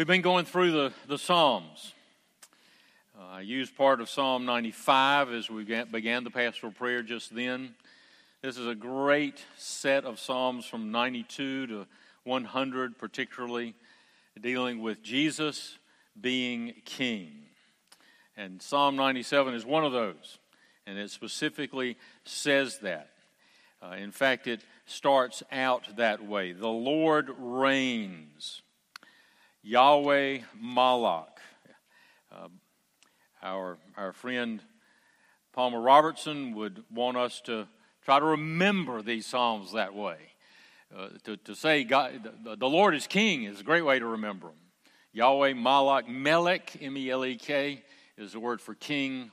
We've been going through the, the Psalms. Uh, I used part of Psalm 95 as we began the pastoral prayer just then. This is a great set of Psalms from 92 to 100, particularly dealing with Jesus being king. And Psalm 97 is one of those, and it specifically says that. Uh, in fact, it starts out that way The Lord reigns. Yahweh Malak. Uh, our, our friend Palmer Robertson would want us to try to remember these Psalms that way. Uh, to, to say God, the, the, Lord is King is a great way to remember them. Yahweh Malak, Melech, M E L E K, is the word for king.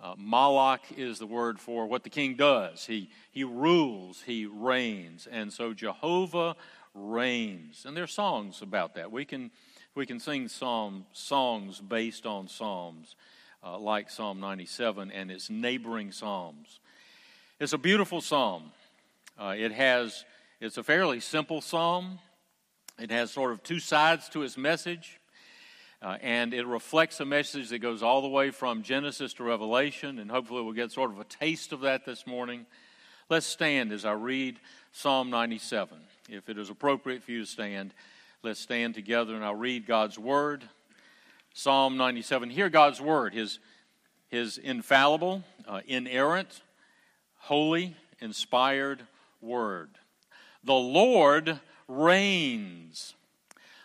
Uh, Malak is the word for what the king does. He, he rules, he reigns. And so Jehovah reigns. And there are songs about that. We can, we can sing psalm, songs based on psalms, uh, like Psalm 97 and its neighboring psalms. It's a beautiful psalm. Uh, it has, it's a fairly simple psalm. It has sort of two sides to its message. Uh, and it reflects a message that goes all the way from Genesis to Revelation, and hopefully we'll get sort of a taste of that this morning. Let's stand as I read Psalm 97. If it is appropriate for you to stand, let's stand together and I'll read God's Word. Psalm 97. Hear God's Word, His, his infallible, uh, inerrant, holy, inspired Word. The Lord reigns.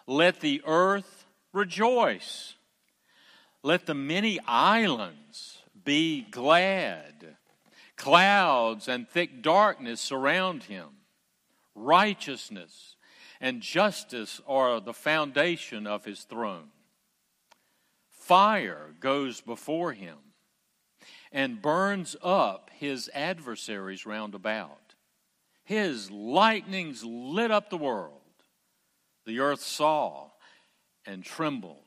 Let the earth rejoice. Let the many islands be glad. Clouds and thick darkness surround him righteousness and justice are the foundation of his throne. Fire goes before him and burns up his adversaries round about. His lightnings lit up the world. The earth saw and trembled.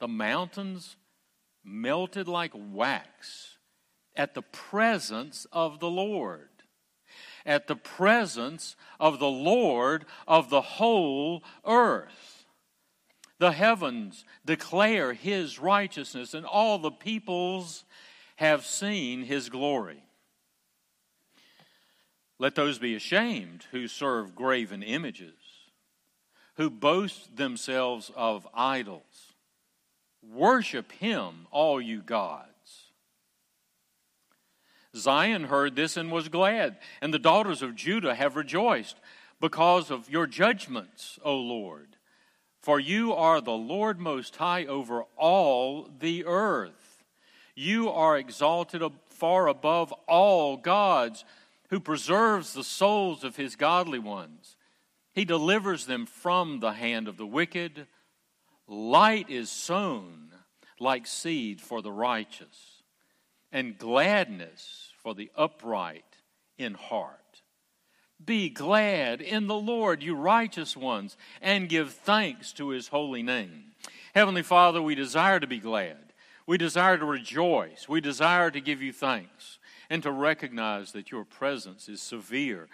The mountains melted like wax at the presence of the Lord at the presence of the Lord of the whole earth. The heavens declare his righteousness, and all the peoples have seen his glory. Let those be ashamed who serve graven images, who boast themselves of idols. Worship him, all you gods. Zion heard this and was glad, and the daughters of Judah have rejoiced because of your judgments, O Lord. For you are the Lord most high over all the earth. You are exalted far above all gods, who preserves the souls of his godly ones. He delivers them from the hand of the wicked. Light is sown like seed for the righteous, and gladness for the upright in heart. Be glad in the Lord, you righteous ones, and give thanks to his holy name. Heavenly Father, we desire to be glad. We desire to rejoice. We desire to give you thanks and to recognize that your presence is severe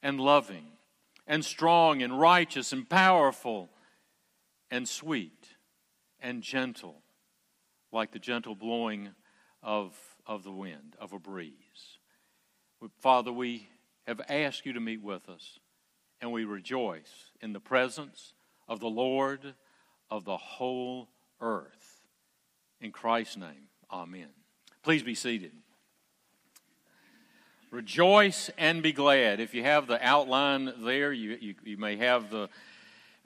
and loving and strong and righteous and powerful and sweet and gentle, like the gentle blowing of, of the wind, of a breeze. Father, we have asked you to meet with us, and we rejoice in the presence of the Lord of the whole earth. In Christ's name, amen. Please be seated. Rejoice and be glad. If you have the outline there, you, you, you may have the,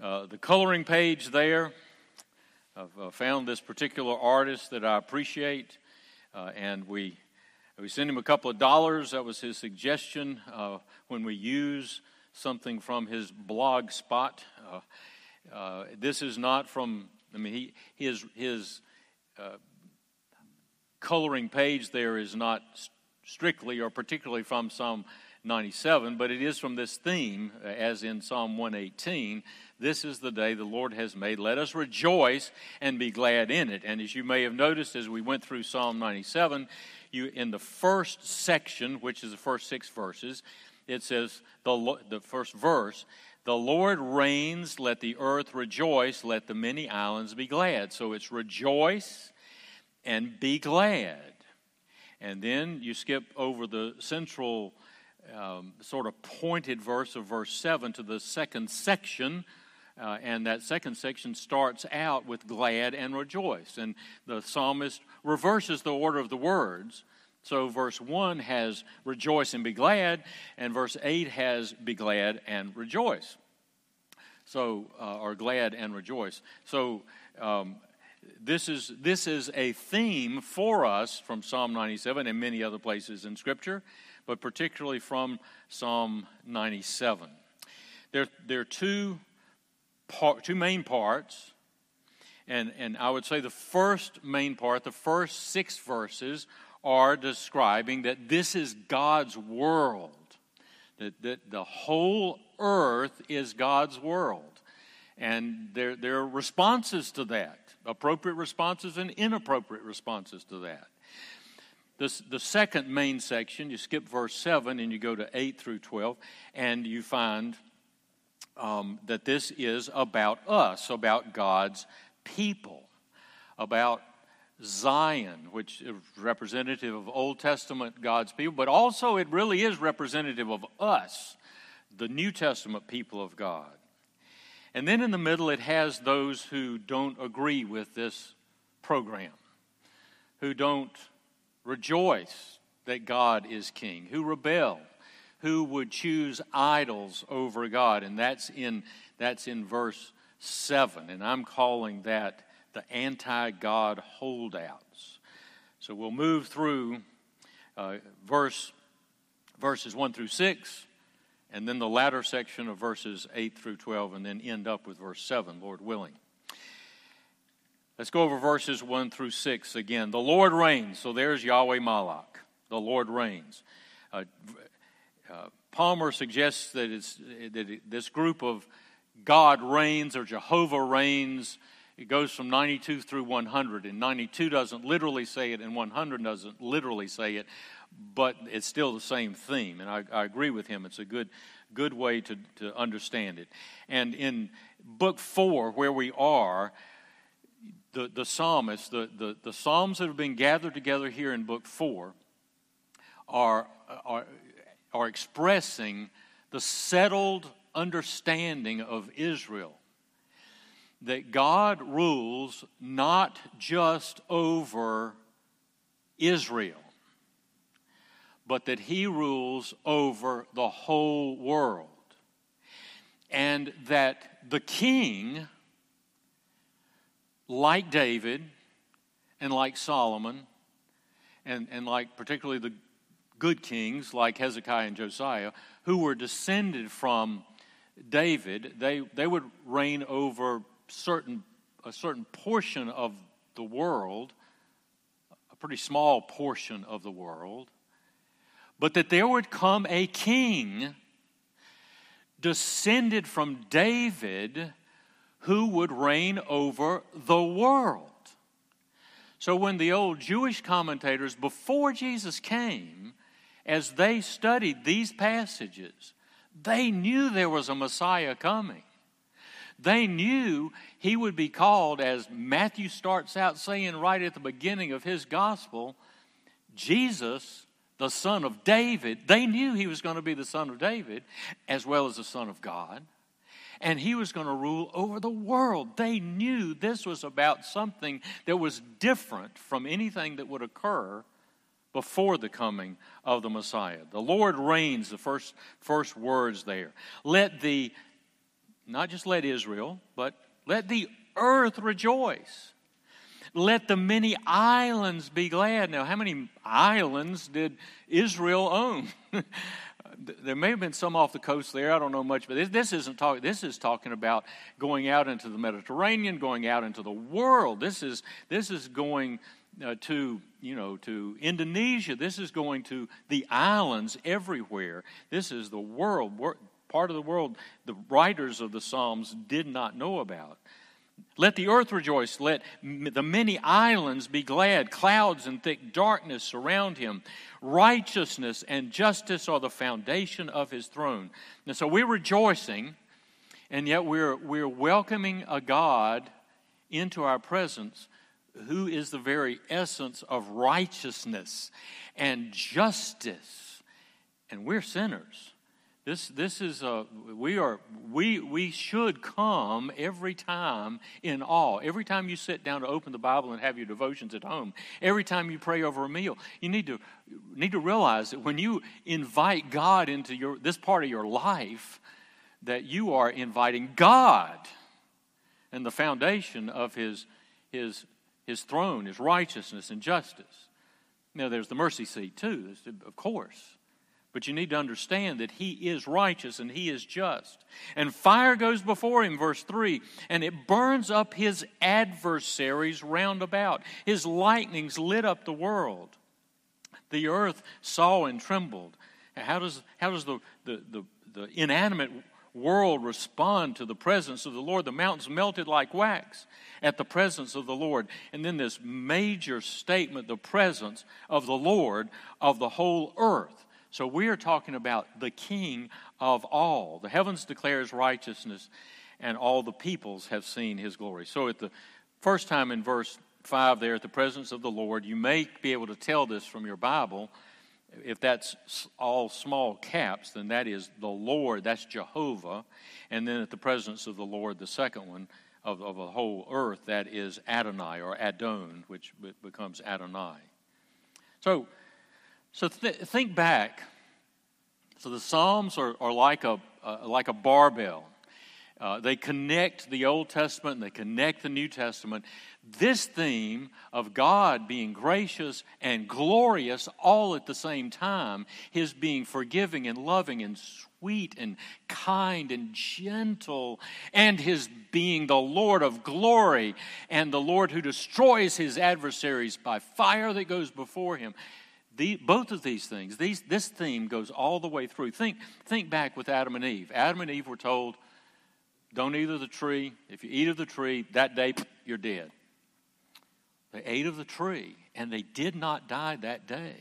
uh, the coloring page there. I've uh, found this particular artist that I appreciate, uh, and we we sent him a couple of dollars. That was his suggestion uh, when we use something from his blog spot. Uh, uh, this is not from, I mean, he, his, his uh, coloring page there is not strictly or particularly from Psalm 97, but it is from this theme, uh, as in Psalm 118. This is the day the Lord has made. Let us rejoice and be glad in it. And as you may have noticed as we went through Psalm 97, you in the first section, which is the first six verses, it says the, the first verse, The Lord reigns, let the earth rejoice, let the many islands be glad. So it's rejoice and be glad. And then you skip over the central um, sort of pointed verse of verse 7 to the second section. Uh, and that second section starts out with glad and rejoice. And the psalmist reverses the order of the words. So, verse 1 has rejoice and be glad, and verse 8 has be glad and rejoice. So, uh, or glad and rejoice. So, um, this is, this is a theme for us from Psalm 97 and many other places in Scripture, but particularly from Psalm 97. There, there are two, part, two main parts, and, and I would say the first main part, the first six verses, are describing that this is God's world, that, that the whole earth is God's world. And there, there are responses to that appropriate responses and inappropriate responses to that. This, the second main section, you skip verse 7 and you go to 8 through 12, and you find um, that this is about us, about God's people, about Zion, which is representative of Old Testament God's people, but also it really is representative of us, the New Testament people of God. And then in the middle, it has those who don't agree with this program, who don't rejoice that God is king, who rebel, who would choose idols over God. And that's in, that's in verse 7. And I'm calling that the anti God holdouts. So we'll move through uh, verse, verses 1 through 6 and then the latter section of verses 8 through 12, and then end up with verse 7, Lord willing. Let's go over verses 1 through 6 again. The Lord reigns. So there's Yahweh Malak. The Lord reigns. Uh, uh, Palmer suggests that, it's, that this group of God reigns or Jehovah reigns. It goes from 92 through 100, and 92 doesn't literally say it, and 100 doesn't literally say it but it's still the same theme. And I, I agree with him. It's a good, good way to, to understand it. And in book four, where we are, the, the psalmists, the, the, the psalms that have been gathered together here in book four, are, are, are expressing the settled understanding of Israel that God rules not just over Israel, but that he rules over the whole world. And that the king, like David and like Solomon, and, and like particularly the good kings like Hezekiah and Josiah, who were descended from David, they, they would reign over certain, a certain portion of the world, a pretty small portion of the world but that there would come a king descended from David who would reign over the world. So when the old Jewish commentators, before Jesus came, as they studied these passages, they knew there was a Messiah coming. They knew he would be called, as Matthew starts out saying right at the beginning of his gospel, Jesus the son of David. They knew he was going to be the son of David as well as the son of God. And he was going to rule over the world. They knew this was about something that was different from anything that would occur before the coming of the Messiah. The Lord reigns, the first, first words there. Let the, not just let Israel, but let the earth rejoice. Let the many islands be glad. Now, how many islands did Israel own? there may have been some off the coast there. I don't know much, but this, isn't talking. This is talking about going out into the Mediterranean, going out into the world. This is this is going uh, to you know to Indonesia. This is going to the islands everywhere. This is the world part of the world the writers of the Psalms did not know about. Let the earth rejoice. Let the many islands be glad. Clouds and thick darkness surround him. Righteousness and justice are the foundation of his throne. And so we're rejoicing And yet we're, we're welcoming a God into our presence who is the very essence of righteousness and justice. And we're sinners. This, this is a, we are, we, we should come every time in awe. Every time you sit down to open the Bible and have your devotions at home, every time you pray over a meal, you need to, need to realize that when you invite God into your, this part of your life, that you are inviting God and the foundation of his, his, his throne, his righteousness and justice. Now, there's the mercy seat, too, of course. But you need to understand that he is righteous and he is just. And fire goes before him, verse 3, and it burns up his adversaries round about. His lightnings lit up the world. The earth saw and trembled. How does, how does the, the, the, the inanimate world respond to the presence of the Lord? The mountains melted like wax at the presence of the Lord. And then this major statement the presence of the Lord of the whole earth. So we are talking about the King of all. The heavens declare his righteousness, and all the peoples have seen his glory. So at the first time in verse 5 there, at the presence of the Lord, you may be able to tell this from your Bible. If that's all small caps, then that is the Lord, that's Jehovah. And then at the presence of the Lord, the second one of, of the whole earth, that is Adonai or Adon, which becomes Adonai. So so th- think back. So the Psalms are, are like, a, uh, like a barbell. Uh, they connect the Old Testament and they connect the New Testament. This theme of God being gracious and glorious all at the same time, His being forgiving and loving and sweet and kind and gentle, and His being the Lord of glory and the Lord who destroys His adversaries by fire that goes before Him. The, both of these things, these, this theme goes all the way through. Think, think back with Adam and Eve. Adam and Eve were told, don't eat of the tree. If you eat of the tree, that day you're dead. They ate of the tree, and they did not die that day.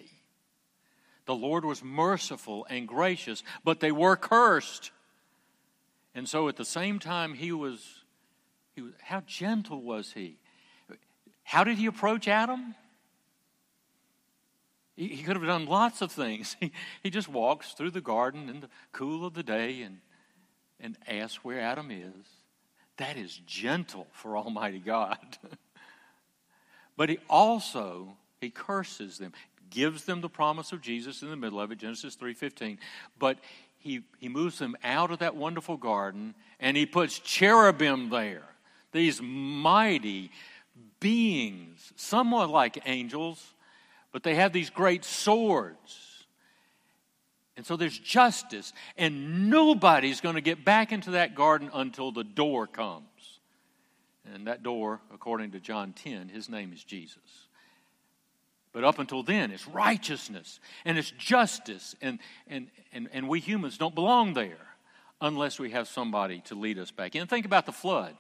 The Lord was merciful and gracious, but they were cursed. And so at the same time, he was, he was how gentle was he? How did he approach Adam? He, he could have done lots of things. He, he just walks through the garden in the cool of the day and, and asks where Adam is. That is gentle for Almighty God. but he also he curses them, gives them the promise of Jesus in the middle of it, Genesis 3:15. But he, he moves them out of that wonderful garden and he puts cherubim there, these mighty beings, somewhat like angels, but they have these great swords. And so there's justice, and nobody's going to get back into that garden until the door comes. And that door, according to John 10, his name is Jesus. But up until then, it's righteousness and it's justice, and, and, and, and we humans don't belong there unless we have somebody to lead us back in. Think about the flood.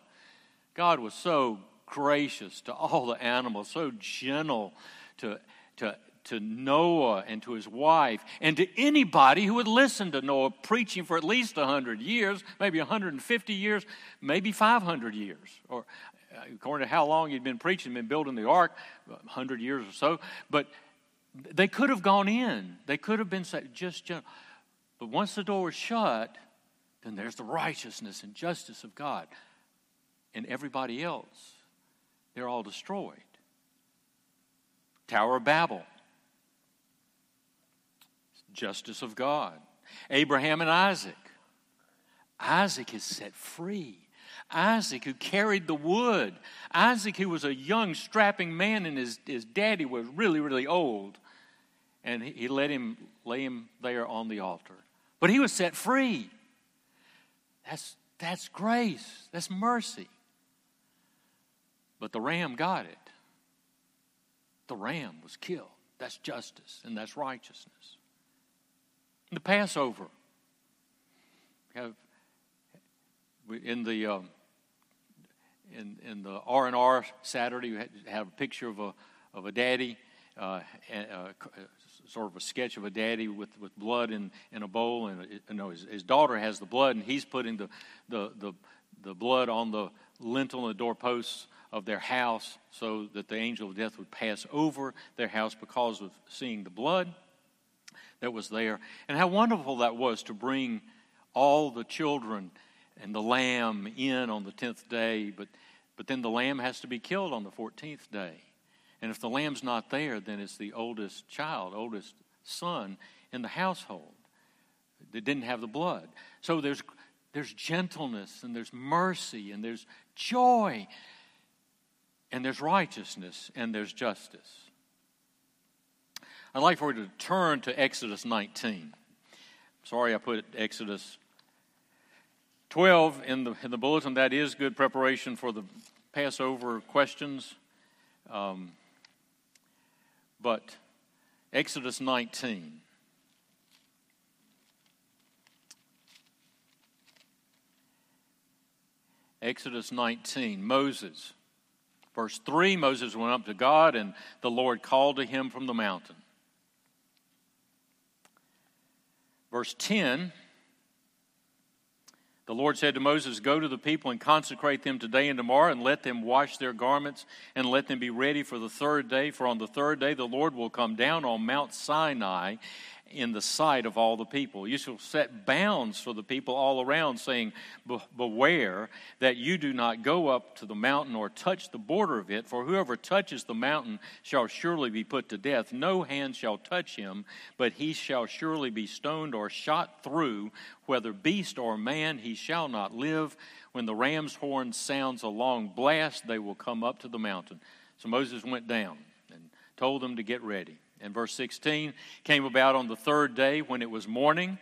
God was so gracious to all the animals, so gentle to to, to Noah and to his wife and to anybody who would listen to Noah preaching for at least 100 years, maybe 150 years, maybe 500 years. Or uh, according to how long he'd been preaching, been building the ark, 100 years or so. But they could have gone in. They could have been just, just but once the door was shut, then there's the righteousness and justice of God. And everybody else, they're all destroyed. Tower of Babel, justice of God. Abraham and Isaac. Isaac is set free. Isaac, who carried the wood. Isaac, who was a young, strapping man, and his, his daddy was really, really old. And he, he let him lay him there on the altar. But he was set free. That's, that's grace, that's mercy. But the ram got it the ram was killed. That's justice and that's righteousness. The Passover. Have in the um, in in the R and R Saturday, you have a picture of a of a daddy uh, and, uh, sort of a sketch of a daddy with, with blood in, in a bowl, and you know, his, his daughter has the blood, and he's putting the, the, the, the blood on the lintel and the doorposts of their house so that the angel of death would pass over their house because of seeing the blood that was there. And how wonderful that was to bring all the children and the lamb in on the 10th day, but, but then the lamb has to be killed on the 14th day. And if the lamb's not there, then it's the oldest child, oldest son in the household that didn't have the blood. So there's, there's gentleness and there's mercy and there's joy and there's righteousness and there's justice. I'd like for you to turn to Exodus 19. Sorry, I put Exodus 12 in the, in the bulletin. That is good preparation for the Passover questions. Um, but Exodus 19. Exodus 19, Moses. Verse 3 Moses went up to God, and the Lord called to him from the mountain. Verse 10 the Lord said to Moses, Go to the people and consecrate them today and tomorrow, and let them wash their garments, and let them be ready for the third day. For on the third day the Lord will come down on Mount Sinai in the sight of all the people. You shall set bounds for the people all around, saying, Beware that you do not go up to the mountain or touch the border of it, for whoever touches the mountain shall surely be put to death. No hand shall touch him, but he shall surely be stoned or shot through, whether beast or man, he shall not live. When the ram's horn sounds a long blast, they will come up to the mountain. So Moses went down and told them to get ready. And verse 16 came about on the third day when it was morning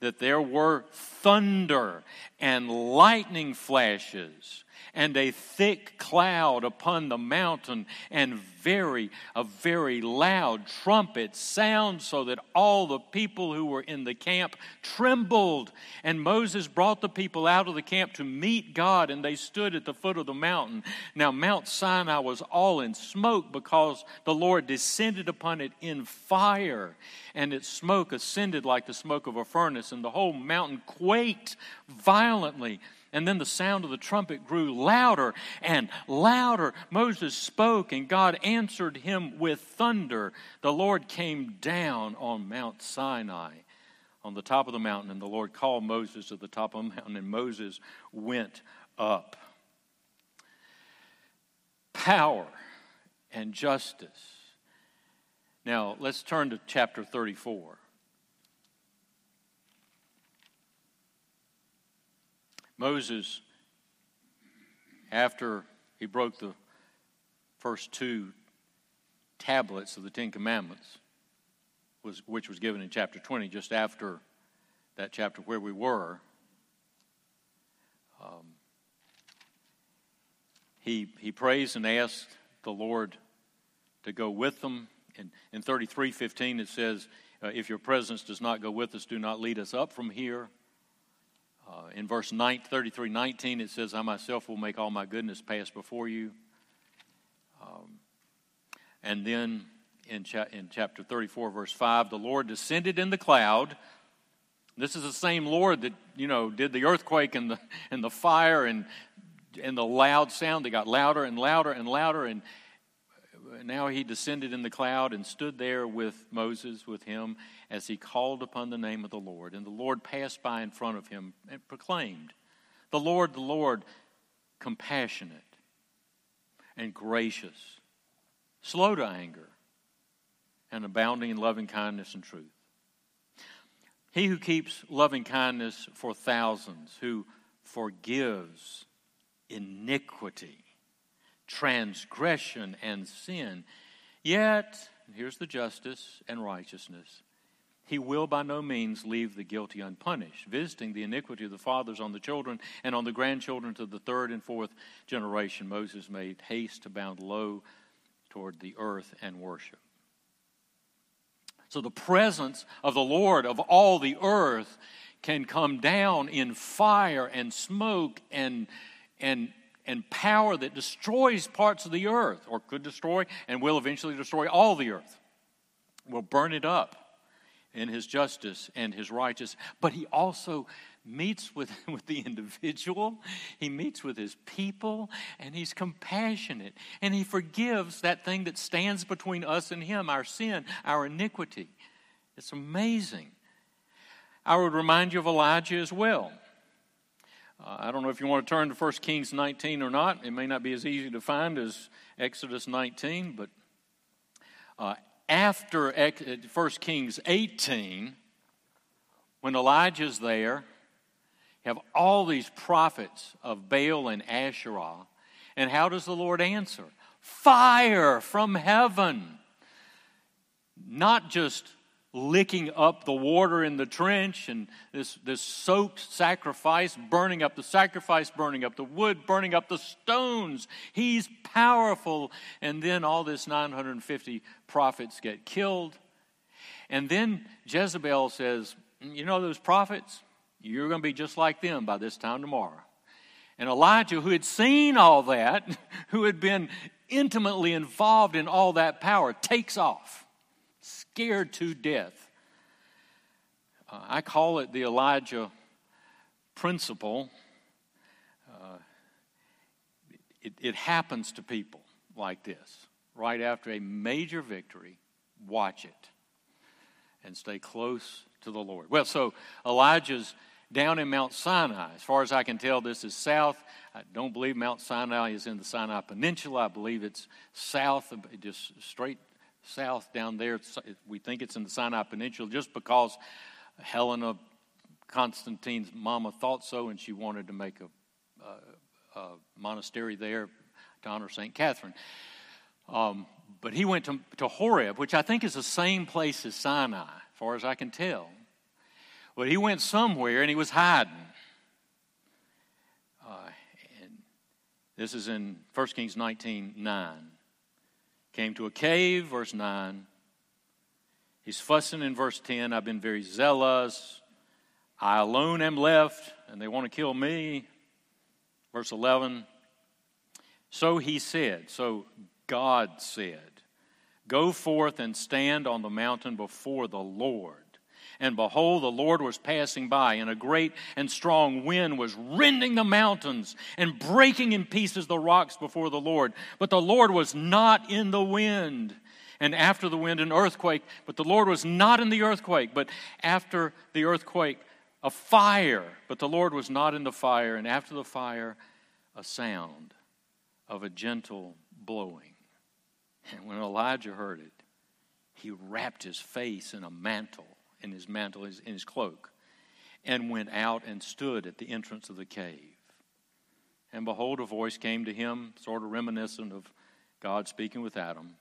that there were thunder and lightning flashes and a thick cloud upon the mountain, and very, a very loud trumpet sound, so that all the people who were in the camp trembled. And Moses brought the people out of the camp to meet God, and they stood at the foot of the mountain. Now, Mount Sinai was all in smoke because the Lord descended upon it in fire, and its smoke ascended like the smoke of a furnace, and the whole mountain quaked violently. And then the sound of the trumpet grew louder and louder. Moses spoke, and God answered him with thunder. The Lord came down on Mount Sinai on the top of the mountain, and the Lord called Moses to the top of the mountain, and Moses went up. Power and justice. Now, let's turn to chapter 34. Moses, after he broke the first two tablets of the Ten Commandments, was, which was given in chapter 20, just after that chapter where we were, um, he, he prays and asks the Lord to go with them. In, in 33:15 it says, uh, "If your presence does not go with us, do not lead us up from here." Uh, in verse 9, 33 19, it says, I myself will make all my goodness pass before you. Um, and then in, cha- in chapter 34, verse 5, the Lord descended in the cloud. This is the same Lord that, you know, did the earthquake and the, and the fire and, and the loud sound that got louder and louder and louder. And now he descended in the cloud and stood there with Moses, with him, as he called upon the name of the Lord. And the Lord passed by in front of him and proclaimed, The Lord, the Lord, compassionate and gracious, slow to anger, and abounding in loving kindness and truth. He who keeps loving kindness for thousands, who forgives iniquity transgression and sin. Yet, here's the justice and righteousness. He will by no means leave the guilty unpunished, visiting the iniquity of the fathers on the children and on the grandchildren to the third and fourth generation. Moses made haste to bound low toward the earth and worship. So the presence of the Lord of all the earth can come down in fire and smoke and, and and power that destroys parts of the earth, or could destroy and will eventually destroy all the earth. will burn it up in his justice and his righteousness. But he also meets with, with the individual, he meets with his people, and he's compassionate. And he forgives that thing that stands between us and him our sin, our iniquity. It's amazing. I would remind you of Elijah as well. Uh, I don't know if you want to turn to 1 Kings 19 or not. It may not be as easy to find as Exodus 19, but uh, after 1 uh, Kings 18, when Elijah's there, you have all these prophets of Baal and Asherah. And how does the Lord answer? Fire from heaven. Not just licking up the water in the trench and this, this soaked sacrifice, burning up the sacrifice, burning up the wood, burning up the stones. He's powerful. And then all this 950 prophets get killed. And then Jezebel says, mm, You know those prophets? You're going to be just like them by this time tomorrow. And Elijah, who had seen all that, who had been intimately involved in all that power, takes off scared to death. Uh, I call it the Elijah principle. Uh, it, it happens to people like this. Right after a major victory, watch it and stay close to the Lord. Well, so Elijah's down in Mount Sinai. As far as I can tell, this is south. I don't believe Mount Sinai is in the Sinai Peninsula. I believe it's south, just straight south down there. We think it's in the Sinai Peninsula just because Helena, Constantine's mama, thought so, and she wanted to make a, a, a monastery there to honor St. Catherine. Um, but he went to, to Horeb, which I think is the same place as Sinai, as far as I can tell. But he went somewhere and he was hiding. Uh, and this is in 1 Kings 19 9. Came to a cave, verse 9. He's fussing in verse 10. I've been very zealous. I alone am left, and they want to kill me. Verse 11. So he said, so God said, Go forth and stand on the mountain before the Lord. And behold, the Lord was passing by, and a great and strong wind was rending the mountains and breaking in pieces the rocks before the Lord. But the Lord was not in the wind. And after the wind, an earthquake. But the Lord was not in the earthquake. But after the earthquake, a fire. But the Lord was not in the fire. And after the fire, a sound of a gentle blowing. And when Elijah heard it, he wrapped his face in a mantle in his mantle, in his cloak, and went out and stood at the entrance of the cave. And behold, a voice came to him, sort of reminiscent of God speaking with Adam.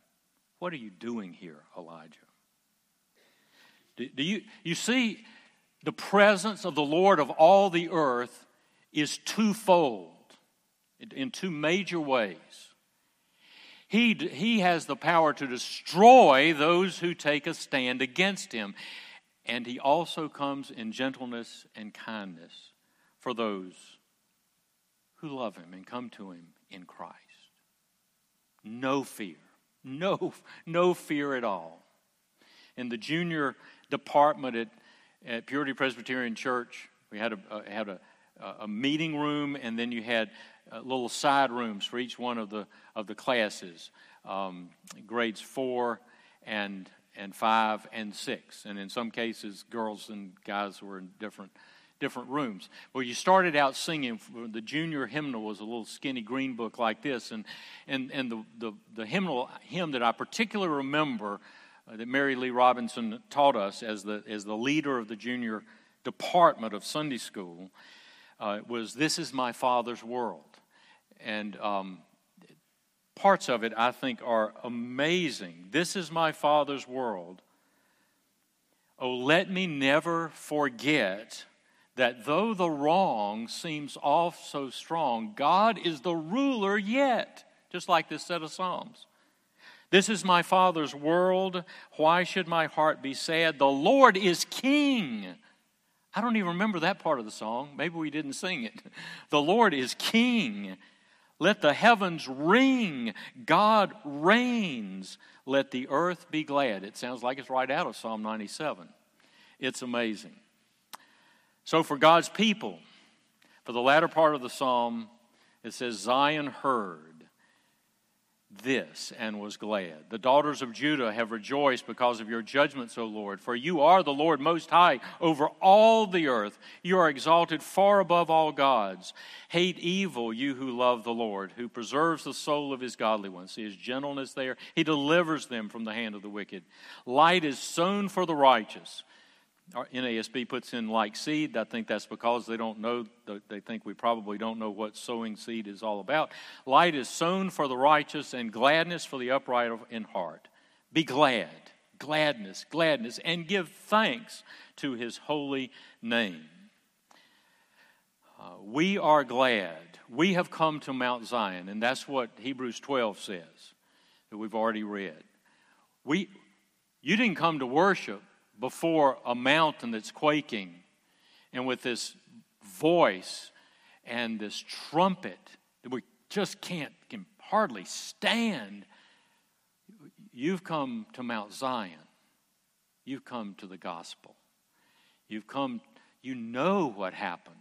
What are you doing here, Elijah? Do, do you, you see, the presence of the Lord of all the earth is twofold in, two major ways. He, he has the power to destroy those who take a stand against him. And he also comes in gentleness and kindness for those who love him and come to him in Christ. No fear. No, no fear at all. In the junior department at, at Purity Presbyterian Church, we had a, a had a, a meeting room, and then you had uh, little side rooms for each one of the of the classes, um, grades four and and five and six. And in some cases, girls and guys were in different different rooms. Well, you started out singing. The junior hymnal was a little skinny green book like this, and and and the the, the hymnal hymn that I particularly remember uh, that Mary Lee Robinson taught us as the as the leader of the junior department of Sunday school uh, was "This is my Father's world," and um, parts of it I think are amazing. This is my Father's world. Oh, let me never forget that though the wrong seems off so strong, God is the ruler yet, just like this set of Psalms. This is my Father's world. Why should my heart be sad? The Lord is King. I don't even remember that part of the song. Maybe we didn't sing it. The Lord is King. Let the heavens ring. God reigns. Let the earth be glad. It sounds like it's right out of Psalm 97. It's amazing. So, for God's people, for the latter part of the psalm, it says, Zion heard this and was glad. The daughters of Judah have rejoiced because of your judgments, O Lord. For you are the Lord most high over all the earth. You are exalted far above all gods. Hate evil, you who love the Lord, who preserves the soul of his godly ones. See his gentleness there. He delivers them from the hand of the wicked. Light is sown for the righteous our NASB puts in like seed. I think that's because they don't know, they think we probably don't know what sowing seed is all about. Light is sown for the righteous and gladness for the upright in heart. Be glad, gladness, gladness, and give thanks to his holy name. Uh, we are glad. We have come to Mount Zion, and that's what Hebrews 12 says that we've already read. We, you didn't come to worship before a mountain that's quaking and with this voice and this trumpet that we just can't can hardly stand you've come to Mount Zion. You've come to the gospel. You've come you know what happened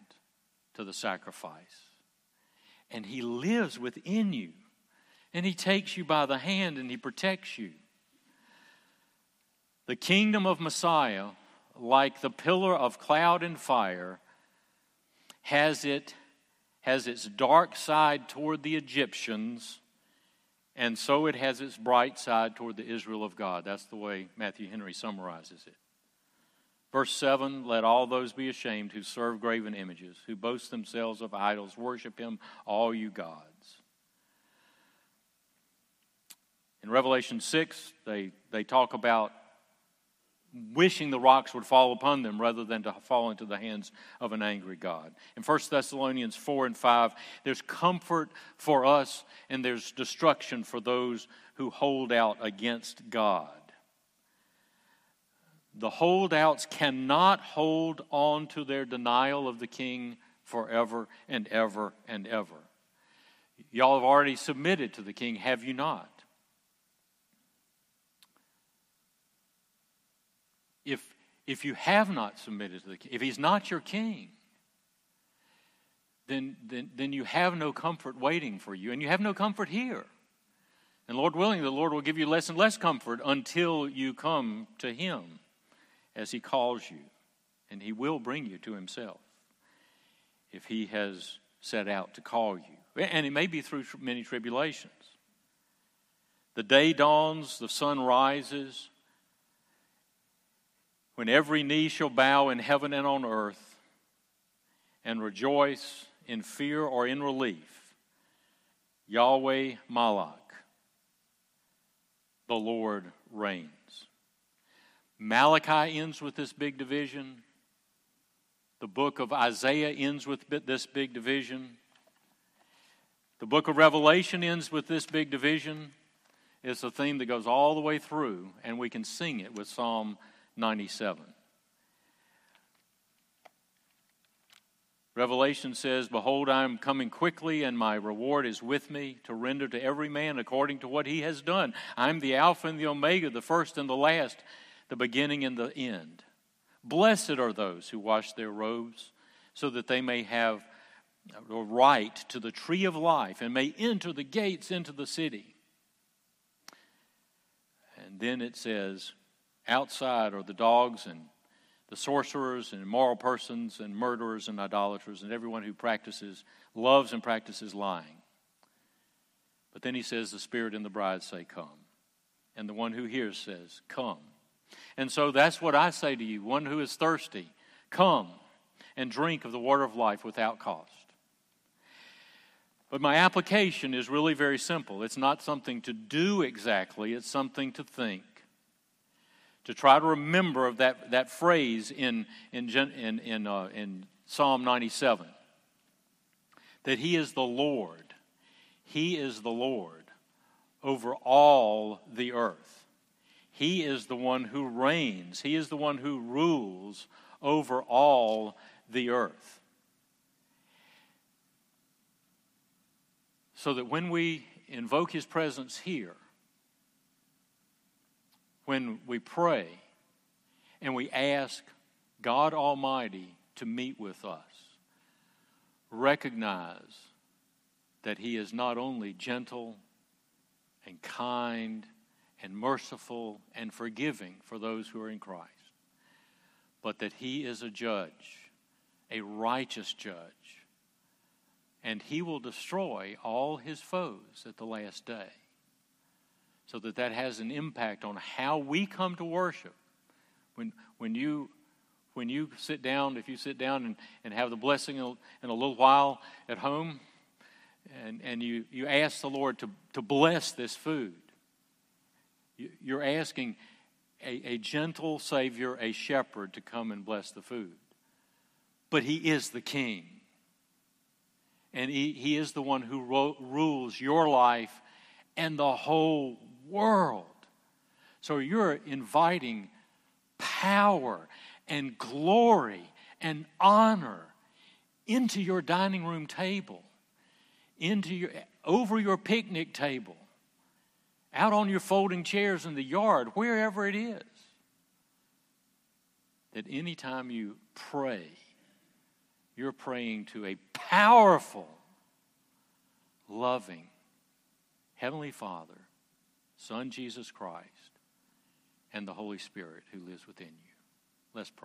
to the sacrifice. And he lives within you. And he takes you by the hand and he protects you the kingdom of Messiah, like the pillar of cloud and fire, has it has its dark side toward the Egyptians, and so it has its bright side toward the Israel of God. That's the way Matthew Henry summarizes it. Verse 7 Let all those be ashamed who serve graven images, who boast themselves of idols, worship him, all you gods. In Revelation 6, they, they talk about wishing the rocks would fall upon them rather than to fall into the hands of an angry God. In 1 Thessalonians 4 and 5, there's comfort for us and there's destruction for those who hold out against God. The holdouts cannot hold on to their denial of the king forever and ever and ever. Y'all have already submitted to the king, have you not? If, if you have not submitted to the king, if he's not your king, then, then, then you have no comfort waiting for you, and you have no comfort here. And Lord willing, the Lord will give you less and less comfort until you come to him as he calls you, and he will bring you to himself if he has set out to call you. And it may be through many tribulations. The day dawns, the sun rises, when every knee shall bow in heaven and on earth and rejoice in fear or in relief, Yahweh Malach, the Lord reigns. Malachi ends with this big division. The book of Isaiah ends with this big division. The book of Revelation ends with this big division. It's a theme that goes all the way through, and we can sing it with Psalm 97. Revelation says, Behold, I am coming quickly, and my reward is with me to render to every man according to what he has done. I'm the Alpha and the Omega, the first and the last, the beginning and the end. Blessed are those who wash their robes, so that they may have a right to the tree of life and may enter the gates into the city. And then it says, Outside are the dogs and the sorcerers and immoral persons and murderers and idolaters and everyone who practices, loves and practices lying. But then he says, The Spirit and the bride say, Come. And the one who hears says, Come. And so that's what I say to you one who is thirsty, come and drink of the water of life without cost. But my application is really very simple. It's not something to do exactly, it's something to think to try to remember that, that phrase in, in, in, in, uh, in Psalm 97 that He is the Lord. He is the Lord over all the earth. He is the one who reigns, He is the one who rules over all the earth. So that when we invoke His presence here, when we pray and we ask God Almighty to meet with us, recognize that He is not only gentle and kind and merciful and forgiving for those who are in Christ, but that He is a judge, a righteous judge, and He will destroy all His foes at the last day. So that that has an impact on how we come to worship. When, when you when you sit down, if you sit down and, and have the blessing in a, little while at home, and, and you, you ask the Lord to, to bless this food, you're asking a, a gentle Savior, a shepherd, to come and bless the food. But He is the King. And He, he is the one who ro- rules your life and the whole world. So you're inviting power and glory and honor into your dining room table, into your, over your picnic table, out on your folding chairs in the yard, wherever it is. That anytime you pray, you're praying to a powerful, loving Heavenly Father, Son Jesus Christ, and the Holy Spirit who lives within you. Let's pray.